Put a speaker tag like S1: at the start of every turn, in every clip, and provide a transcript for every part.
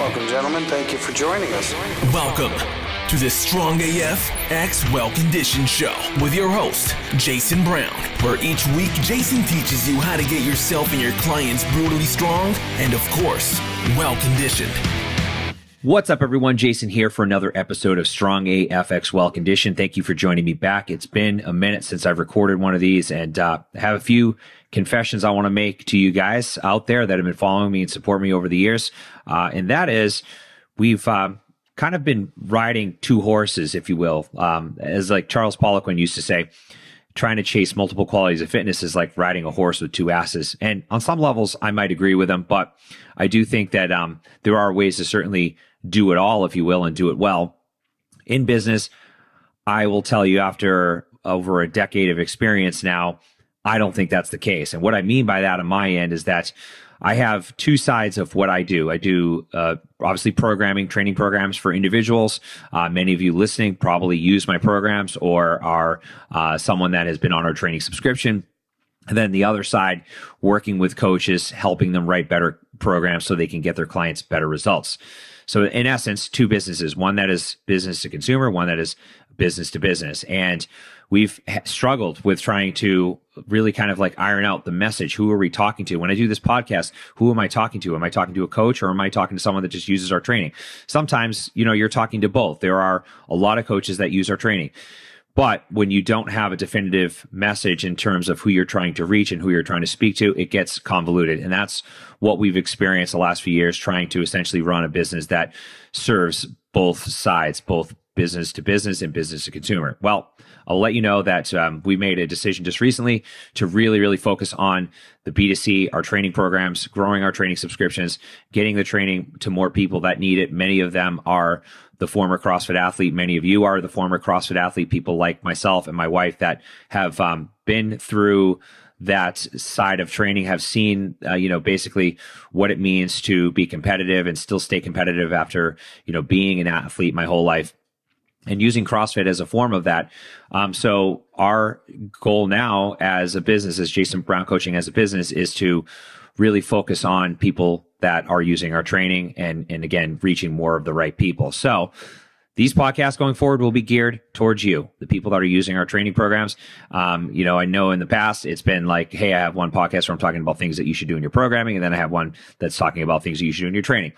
S1: Welcome, gentlemen. Thank you for joining us.
S2: Welcome to the Strong AF X Well Conditioned Show with your host, Jason Brown, where each week Jason teaches you how to get yourself and your clients brutally strong and, of course, well conditioned.
S3: What's up, everyone? Jason here for another episode of Strong AFX Well Conditioned. Thank you for joining me back. It's been a minute since I've recorded one of these and uh, have a few confessions I want to make to you guys out there that have been following me and support me over the years. Uh, and that is, we've uh, kind of been riding two horses, if you will. Um, as like Charles Poliquin used to say, trying to chase multiple qualities of fitness is like riding a horse with two asses. And on some levels, I might agree with him, but I do think that um, there are ways to certainly do it all, if you will, and do it well. In business, I will tell you after over a decade of experience now, I don't think that's the case. And what I mean by that on my end is that I have two sides of what I do. I do uh, obviously programming, training programs for individuals. Uh, many of you listening probably use my programs or are uh, someone that has been on our training subscription. And then the other side, working with coaches, helping them write better programs so they can get their clients better results. So in essence, two businesses, one that is business to consumer, one that is business to business. And we've struggled with trying to really kind of like iron out the message. Who are we talking to? When I do this podcast, who am I talking to? Am I talking to a coach or am I talking to someone that just uses our training? Sometimes, you know, you're talking to both. There are a lot of coaches that use our training. But when you don't have a definitive message in terms of who you're trying to reach and who you're trying to speak to, it gets convoluted. And that's what we've experienced the last few years trying to essentially run a business that serves both sides, both business to business and business to consumer. Well, I'll let you know that um, we made a decision just recently to really, really focus on the B2C, our training programs, growing our training subscriptions, getting the training to more people that need it. Many of them are the former CrossFit athlete. Many of you are the former CrossFit athlete, people like myself and my wife that have um, been through that side of training have seen uh, you know basically what it means to be competitive and still stay competitive after you know being an athlete my whole life and using CrossFit as a form of that. Um, so our goal now as a business, as Jason Brown Coaching as a business, is to really focus on people that are using our training and and again reaching more of the right people. So these podcasts going forward will be geared towards you, the people that are using our training programs. Um, you know, I know in the past it's been like, hey, I have one podcast where I'm talking about things that you should do in your programming, and then I have one that's talking about things that you should do in your training.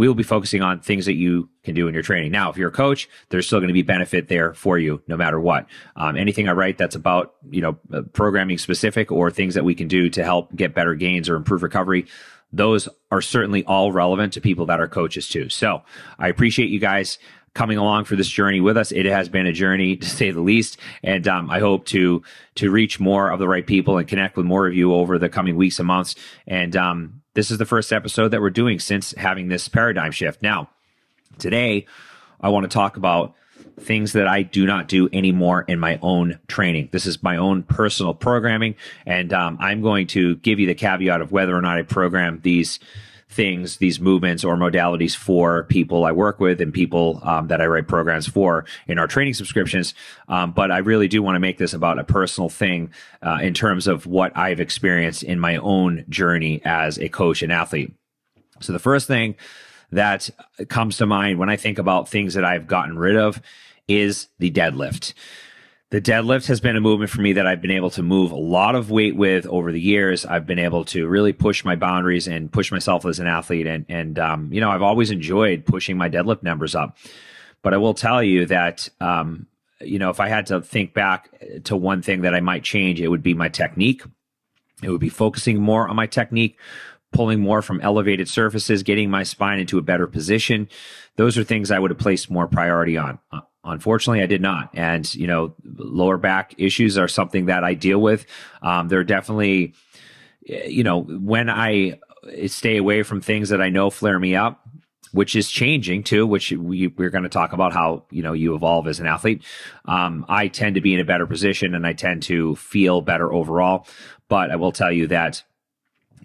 S3: We will be focusing on things that you can do in your training. Now, if you're a coach, there's still going to be benefit there for you, no matter what. Um, anything I write that's about you know uh, programming specific or things that we can do to help get better gains or improve recovery those are certainly all relevant to people that are coaches too. So I appreciate you guys coming along for this journey with us. It has been a journey to say the least, and um, I hope to to reach more of the right people and connect with more of you over the coming weeks and months. And um, this is the first episode that we're doing since having this paradigm shift. Now, today I want to talk about things that I do not do anymore in my own training. This is my own personal programming, and um, I'm going to give you the caveat of whether or not I program these things, these movements or modalities for people I work with and people um, that I write programs for in our training subscriptions. Um, but I really do want to make this about a personal thing uh, in terms of what I've experienced in my own journey as a coach and athlete. So the first thing that comes to mind when I think about things that I've gotten rid of is the deadlift. The deadlift has been a movement for me that I've been able to move a lot of weight with over the years. I've been able to really push my boundaries and push myself as an athlete. And, and um, you know, I've always enjoyed pushing my deadlift numbers up. But I will tell you that, um, you know, if I had to think back to one thing that I might change, it would be my technique. It would be focusing more on my technique, pulling more from elevated surfaces, getting my spine into a better position. Those are things I would have placed more priority on. Unfortunately, I did not. And, you know, lower back issues are something that I deal with. Um, they're definitely, you know, when I stay away from things that I know flare me up, which is changing too, which we, we're going to talk about how, you know, you evolve as an athlete. Um, I tend to be in a better position and I tend to feel better overall. But I will tell you that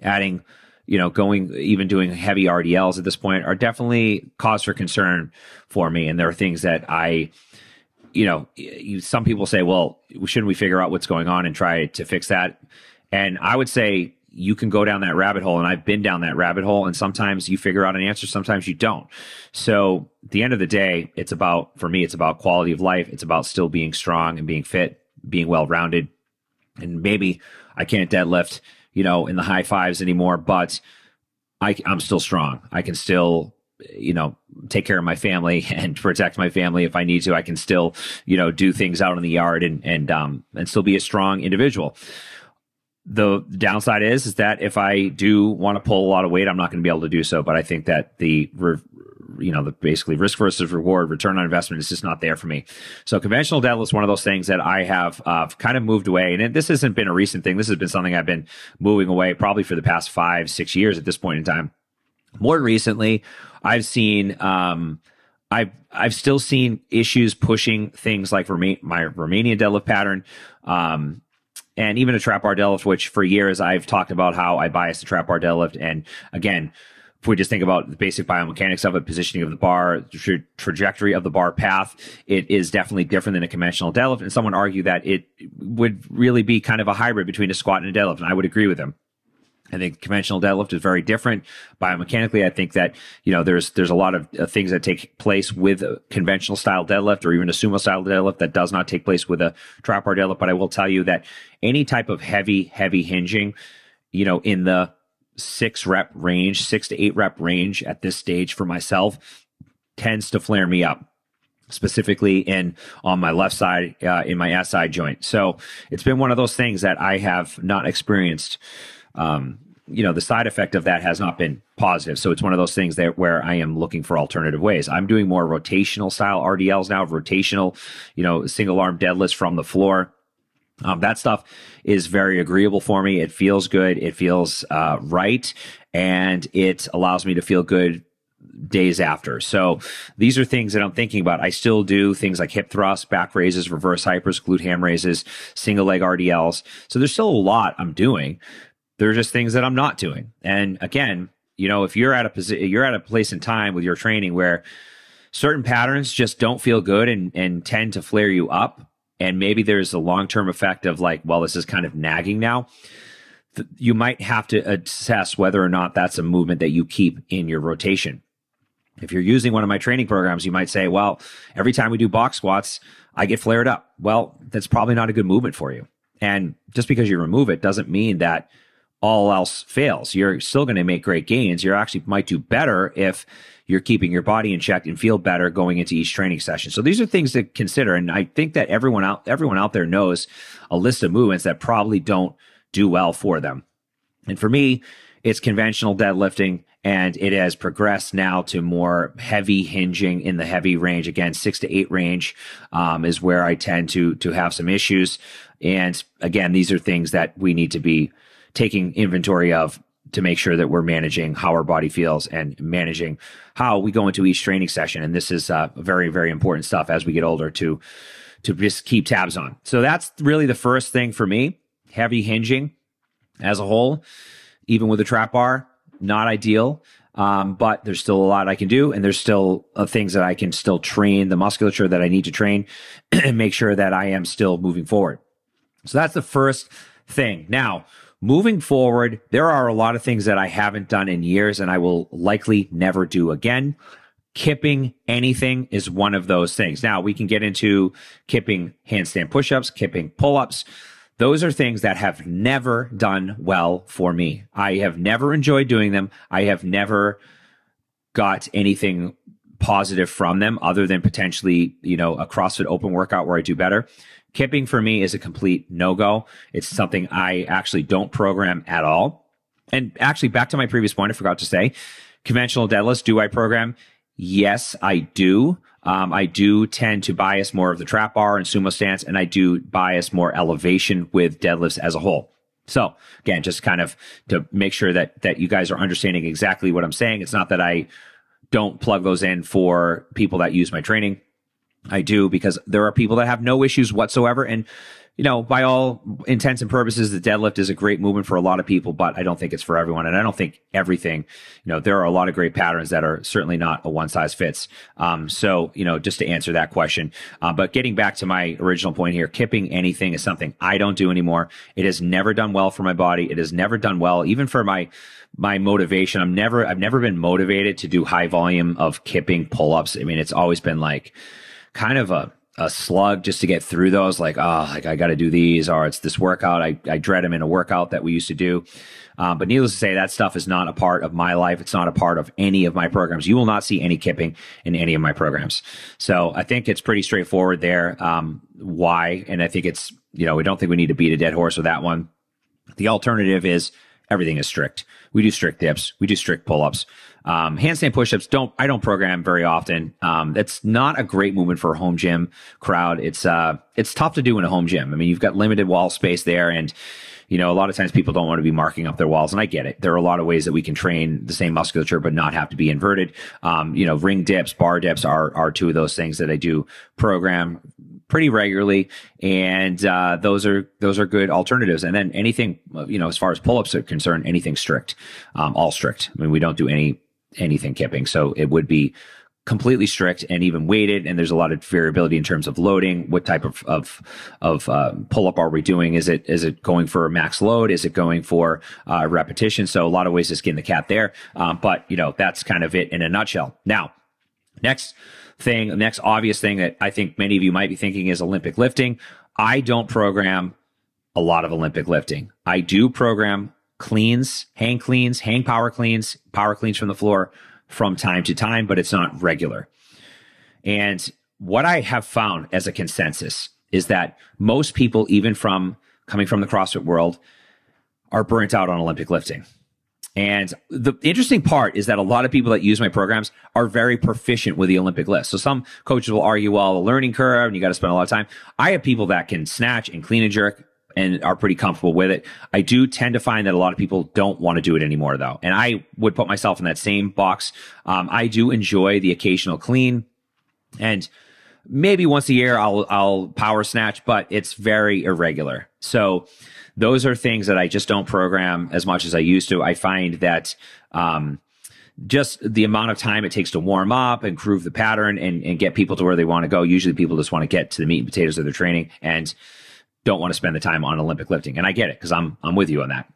S3: adding you know, going even doing heavy RDLs at this point are definitely cause for concern for me. And there are things that I, you know, you, some people say, well, shouldn't we figure out what's going on and try to fix that? And I would say, you can go down that rabbit hole and I've been down that rabbit hole and sometimes you figure out an answer, sometimes you don't. So at the end of the day, it's about, for me, it's about quality of life. It's about still being strong and being fit, being well rounded. And maybe I can't deadlift, you know, in the high fives anymore, but I, I'm still strong. I can still you know take care of my family and protect my family if I need to. I can still you know do things out in the yard and and um and still be a strong individual. The downside is is that if I do want to pull a lot of weight, I'm not going to be able to do so. But I think that the you know the basically risk versus reward, return on investment is just not there for me. So conventional deadlift is one of those things that I have uh, kind of moved away, and this hasn't been a recent thing. This has been something I've been moving away probably for the past five six years at this point in time. More recently, I've seen. Um, I've I've still seen issues pushing things like Roma- my Romanian deadlift pattern. Um, and even a trap bar deadlift, which for years I've talked about how I bias the trap bar deadlift. And again, if we just think about the basic biomechanics of it, positioning of the bar, tra- trajectory of the bar path, it is definitely different than a conventional deadlift. And someone argued that it would really be kind of a hybrid between a squat and a deadlift. And I would agree with them. I think conventional deadlift is very different biomechanically. I think that you know there's there's a lot of uh, things that take place with conventional style deadlift or even a sumo style deadlift that does not take place with a trap bar deadlift. But I will tell you that any type of heavy heavy hinging, you know, in the six rep range, six to eight rep range at this stage for myself, tends to flare me up specifically in on my left side uh, in my SI joint. So it's been one of those things that I have not experienced. Um, you know the side effect of that has not been positive. So it's one of those things that where i am looking for alternative ways. I'm doing more rotational style rdls now rotational you know single arm deadlifts from the floor um, that stuff is very agreeable for me it feels good it feels uh, right and it allows me to feel good days after. So these are things that I'm thinking about. I still do things like hip thrusts, back raises, reverse hypers, glute ham raises, single leg RDLs. So there's still a lot I'm doing, there are just things that I'm not doing. And again, you know, if you're at a position, you're at a place in time with your training where certain patterns just don't feel good and, and tend to flare you up. And maybe there's a long term effect of like, well, this is kind of nagging now. You might have to assess whether or not that's a movement that you keep in your rotation. If you're using one of my training programs, you might say, well, every time we do box squats, I get flared up. Well, that's probably not a good movement for you. And just because you remove it doesn't mean that all else fails. You're still going to make great gains. You actually might do better if you're keeping your body in check and feel better going into each training session. So these are things to consider. And I think that everyone out everyone out there knows a list of movements that probably don't do well for them. And for me, it's conventional deadlifting and it has progressed now to more heavy hinging in the heavy range. Again, six to eight range um, is where I tend to to have some issues. And again, these are things that we need to be taking inventory of to make sure that we're managing how our body feels and managing how we go into each training session. And this is uh, very, very important stuff as we get older to to just keep tabs on. So that's really the first thing for me. Heavy hinging as a whole, even with a trap bar, not ideal. Um, but there's still a lot I can do, and there's still uh, things that I can still train the musculature that I need to train and make sure that I am still moving forward. So that's the first thing. Now, moving forward, there are a lot of things that I haven't done in years and I will likely never do again. Kipping anything is one of those things. Now we can get into kipping handstand push-ups, kipping pull-ups. Those are things that have never done well for me. I have never enjoyed doing them. I have never got anything positive from them other than potentially, you know, a CrossFit open workout where I do better. Kipping for me is a complete no go. It's something I actually don't program at all. And actually, back to my previous point, I forgot to say conventional deadlifts, do I program? Yes, I do. Um, I do tend to bias more of the trap bar and sumo stance, and I do bias more elevation with deadlifts as a whole. So again, just kind of to make sure that that you guys are understanding exactly what I'm saying. It's not that I don't plug those in for people that use my training. I do because there are people that have no issues whatsoever. And you know, by all intents and purposes, the deadlift is a great movement for a lot of people, but I don't think it's for everyone. And I don't think everything, you know, there are a lot of great patterns that are certainly not a one size fits. Um, so, you know, just to answer that question. Uh, but getting back to my original point here, kipping anything is something I don't do anymore. It has never done well for my body. It has never done well, even for my, my motivation. I'm never, I've never been motivated to do high volume of kipping pull ups. I mean, it's always been like kind of a, a slug just to get through those. Like, oh, like I got to do these, or it's this workout. I, I dread them in a workout that we used to do. Um, but needless to say, that stuff is not a part of my life. It's not a part of any of my programs. You will not see any kipping in any of my programs. So I think it's pretty straightforward there. Um, why? And I think it's, you know, we don't think we need to beat a dead horse with that one. The alternative is everything is strict. We do strict dips. We do strict pull ups. Um, handstand push-ups don't I don't program very often. Um, that's not a great movement for a home gym crowd. It's uh it's tough to do in a home gym. I mean, you've got limited wall space there, and you know a lot of times people don't want to be marking up their walls, and I get it. There are a lot of ways that we can train the same musculature but not have to be inverted. Um, you know, ring dips, bar dips are are two of those things that I do program pretty regularly, and uh, those are those are good alternatives. And then anything you know, as far as pull-ups are concerned, anything strict, um, all strict. I mean, we don't do any anything kipping. So it would be completely strict and even weighted. And there's a lot of variability in terms of loading. What type of of of uh, pull up are we doing? Is it is it going for a max load? Is it going for uh, repetition? So a lot of ways to skin the cat there. Um, but you know that's kind of it in a nutshell. Now, next thing, next obvious thing that I think many of you might be thinking is Olympic lifting. I don't program a lot of Olympic lifting. I do program cleans, hang cleans, hang power cleans, power cleans from the floor from time to time, but it's not regular. And what I have found as a consensus is that most people, even from coming from the CrossFit world, are burnt out on Olympic lifting. And the interesting part is that a lot of people that use my programs are very proficient with the Olympic list. So some coaches will argue, well, the learning curve and you got to spend a lot of time. I have people that can snatch and clean and jerk and are pretty comfortable with it. I do tend to find that a lot of people don't want to do it anymore though. And I would put myself in that same box. Um, I do enjoy the occasional clean and maybe once a year I'll, I'll power snatch, but it's very irregular. So those are things that I just don't program as much as I used to. I find that, um, just the amount of time it takes to warm up and groove the pattern and, and get people to where they want to go. Usually people just want to get to the meat and potatoes of their training. And don't want to spend the time on Olympic lifting. And I get it because I'm I'm with you on that.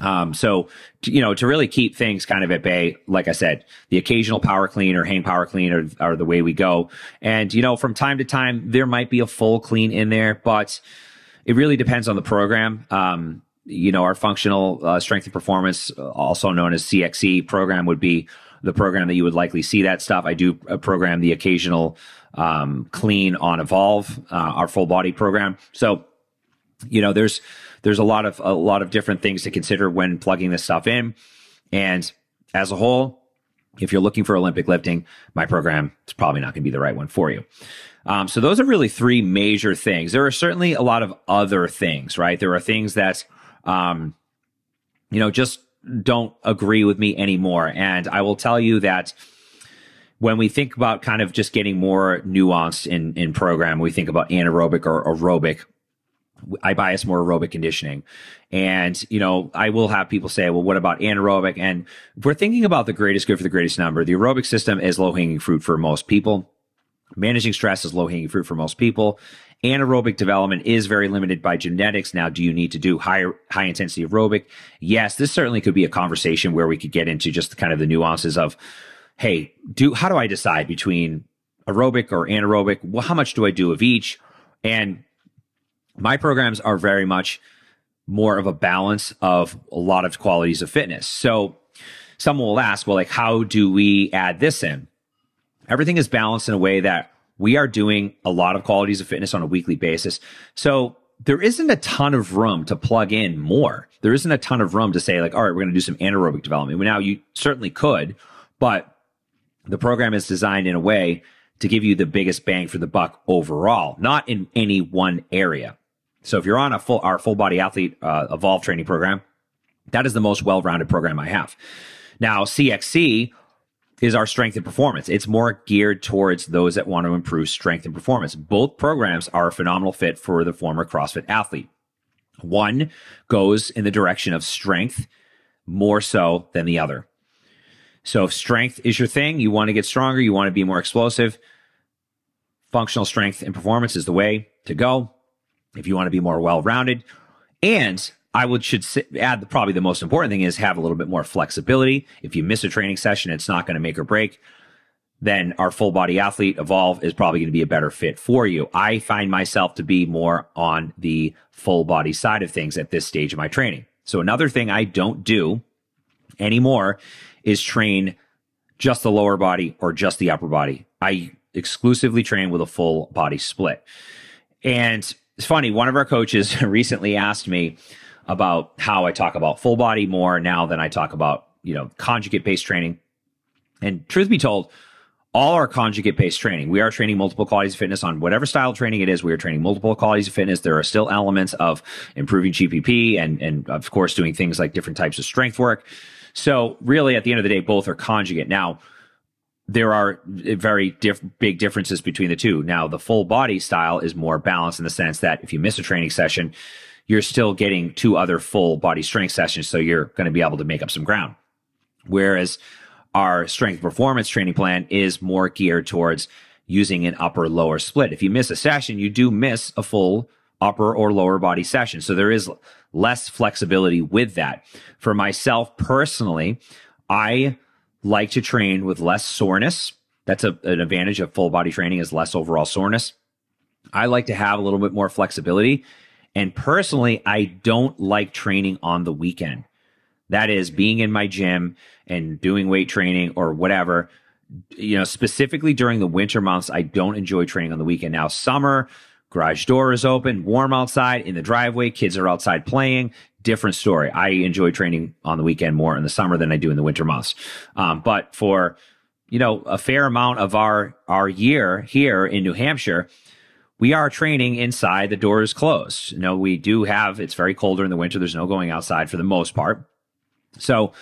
S3: Um, so to, you know, to really keep things kind of at bay, like I said, the occasional power clean or hang power clean are, are the way we go. And you know, from time to time, there might be a full clean in there, but it really depends on the program. Um, you know, our functional uh, strength and performance, also known as CXC program, would be the program that you would likely see that stuff. I do uh, program the occasional um, clean on Evolve, uh, our full body program. So you know, there's there's a lot of a lot of different things to consider when plugging this stuff in. And as a whole, if you're looking for Olympic lifting, my program is probably not going to be the right one for you. Um, so those are really three major things. There are certainly a lot of other things, right? There are things that, um, you know, just don't agree with me anymore. And I will tell you that when we think about kind of just getting more nuanced in in program, we think about anaerobic or aerobic. I bias more aerobic conditioning. And, you know, I will have people say, well, what about anaerobic? And we're thinking about the greatest good for the greatest number, the aerobic system is low hanging fruit for most people. Managing stress is low hanging fruit for most people. Anaerobic development is very limited by genetics. Now, do you need to do high, high intensity aerobic? Yes, this certainly could be a conversation where we could get into just the kind of the nuances of, hey, do, how do I decide between aerobic or anaerobic? Well, how much do I do of each? And my programs are very much more of a balance of a lot of qualities of fitness. So someone will ask, well, like, how do we add this in? Everything is balanced in a way that we are doing a lot of qualities of fitness on a weekly basis. So there isn't a ton of room to plug in more. There isn't a ton of room to say, like, all right, we're going to do some anaerobic development. Well, now you certainly could, but the program is designed in a way to give you the biggest bang for the buck overall, not in any one area. So if you're on a full our full body athlete uh, evolve training program, that is the most well rounded program I have. Now CXC is our strength and performance. It's more geared towards those that want to improve strength and performance. Both programs are a phenomenal fit for the former CrossFit athlete. One goes in the direction of strength more so than the other. So if strength is your thing, you want to get stronger, you want to be more explosive, functional strength and performance is the way to go. If you want to be more well-rounded and I would should add probably the most important thing is have a little bit more flexibility. If you miss a training session, it's not going to make or break. Then our full body athlete evolve is probably going to be a better fit for you. I find myself to be more on the full body side of things at this stage of my training. So another thing I don't do anymore is train just the lower body or just the upper body. I exclusively train with a full body split. And it's funny, one of our coaches recently asked me about how I talk about full body more now than I talk about, you know, conjugate based training. And truth be told, all our conjugate based training, we are training multiple qualities of fitness on whatever style of training it is. We are training multiple qualities of fitness. There are still elements of improving GPP and, and of course, doing things like different types of strength work. So really at the end of the day, both are conjugate. Now, there are very diff- big differences between the two. Now, the full body style is more balanced in the sense that if you miss a training session, you're still getting two other full body strength sessions. So you're going to be able to make up some ground. Whereas our strength performance training plan is more geared towards using an upper lower split. If you miss a session, you do miss a full upper or lower body session. So there is less flexibility with that. For myself personally, I like to train with less soreness. That's a, an advantage of full body training is less overall soreness. I like to have a little bit more flexibility and personally, I don't like training on the weekend. That is being in my gym and doing weight training or whatever. You know, specifically during the winter months, I don't enjoy training on the weekend. Now, summer, garage door is open, warm outside in the driveway, kids are outside playing. Different story. I enjoy training on the weekend more in the summer than I do in the winter months. Um, but for you know a fair amount of our our year here in New Hampshire, we are training inside. The door is closed. You know, we do have, it's very colder in the winter. There's no going outside for the most part. So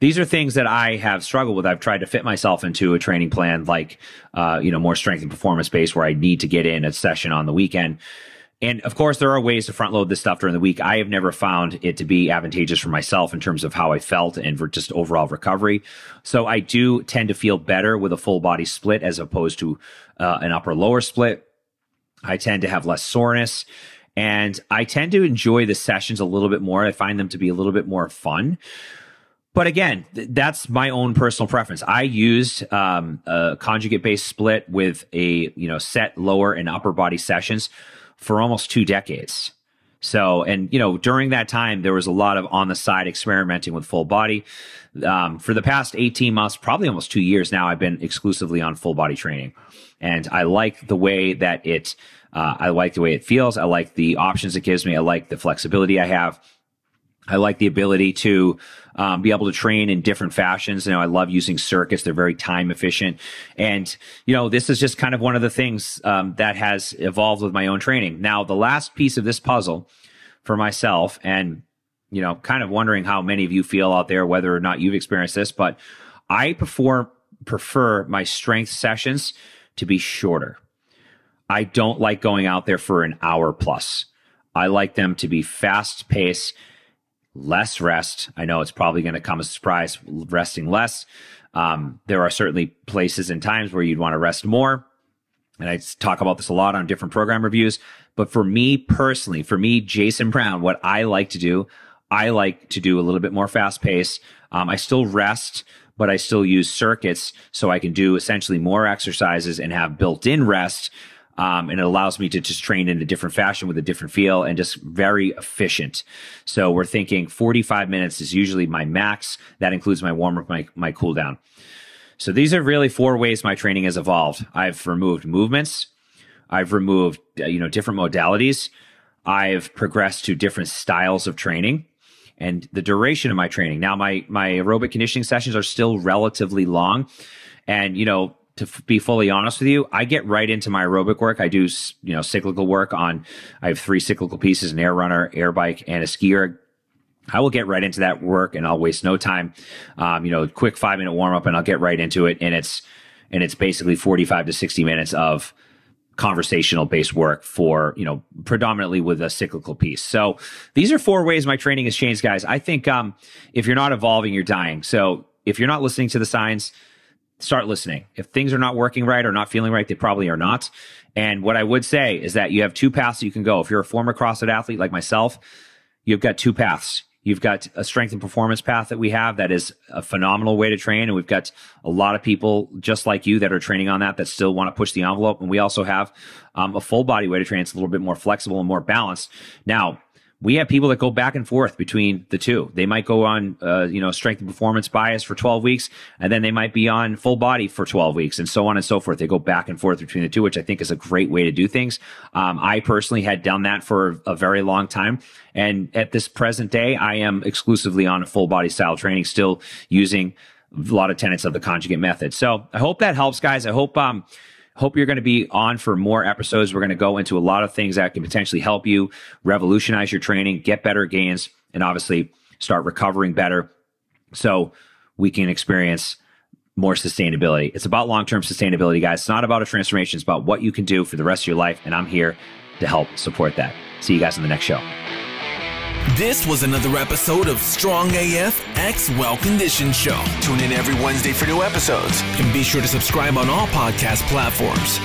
S3: these are things that I have struggled with. I've tried to fit myself into a training plan like, uh, you know, more strength and performance based where I need to get in a session on the weekend. And of course, there are ways to front load this stuff during the week. I have never found it to be advantageous for myself in terms of how I felt and for just overall recovery. So I do tend to feel better with a full body split as opposed to uh, an upper lower split. I tend to have less soreness and I tend to enjoy the sessions a little bit more. I find them to be a little bit more fun. But again, th- that's my own personal preference. I used um, a conjugate based split with a you know set lower and upper body sessions for almost two decades. So, and you know, during that time, there was a lot of on the side experimenting with full body. Um, for the past 18 months, probably almost two years now, I've been exclusively on full body training. And I like the way that it, uh, I like the way it feels. I like the options it gives me. I like the flexibility I have. I like the ability to um, be able to train in different fashions. You know, I love using circuits; they're very time efficient, and you know, this is just kind of one of the things um, that has evolved with my own training. Now, the last piece of this puzzle for myself, and you know, kind of wondering how many of you feel out there, whether or not you've experienced this, but I prefer prefer my strength sessions to be shorter. I don't like going out there for an hour plus. I like them to be fast pace, less rest. I know it's probably going to come as a surprise, resting less. Um, there are certainly places and times where you'd want to rest more. And I talk about this a lot on different program reviews. But for me personally, for me, Jason Brown, what I like to do, I like to do a little bit more fast pace. Um, I still rest but I still use circuits so I can do essentially more exercises and have built in rest. Um, and it allows me to just train in a different fashion with a different feel and just very efficient. So we're thinking 45 minutes is usually my max. That includes my warm up, my, my cool down. So these are really four ways my training has evolved. I've removed movements. I've removed, uh, you know, different modalities. I've progressed to different styles of training and the duration of my training. Now, my my aerobic conditioning sessions are still relatively long, and you know, to f- be fully honest with you, I get right into my aerobic work. I do you know cyclical work on. I have three cyclical pieces: an air runner, air bike, and a skier. I will get right into that work and I'll waste no time. Um, you know, quick five minute warm up and I'll get right into it. And it's, and it's basically 45 to 60 minutes of conversational based work for, you know, predominantly with a cyclical piece. So these are four ways my training has changed, guys. I think, um, if you're not evolving, you're dying. So if you're not listening to the signs, start listening. If things are not working right or not feeling right, they probably are not. And what I would say is that you have two paths you can go. If you're a former CrossFit athlete like myself, you've got two paths. You've got a strength and performance path that we have that is a phenomenal way to train. And we've got a lot of people just like you that are training on that that still want to push the envelope. And we also have um, a full body way to train. It's a little bit more flexible and more balanced. Now, we have people that go back and forth between the two. They might go on, uh, you know, strength and performance bias for 12 weeks, and then they might be on full body for 12 weeks, and so on and so forth. They go back and forth between the two, which I think is a great way to do things. Um, I personally had done that for a very long time. And at this present day, I am exclusively on a full body style training, still using a lot of tenets of the conjugate method. So I hope that helps, guys. I hope, um, Hope you're going to be on for more episodes. We're going to go into a lot of things that can potentially help you revolutionize your training, get better gains, and obviously start recovering better so we can experience more sustainability. It's about long term sustainability, guys. It's not about a transformation, it's about what you can do for the rest of your life. And I'm here to help support that. See you guys in the next show.
S2: This was another episode of Strong AF X Well Conditioned Show. Tune in every Wednesday for new episodes and be sure to subscribe on all podcast platforms.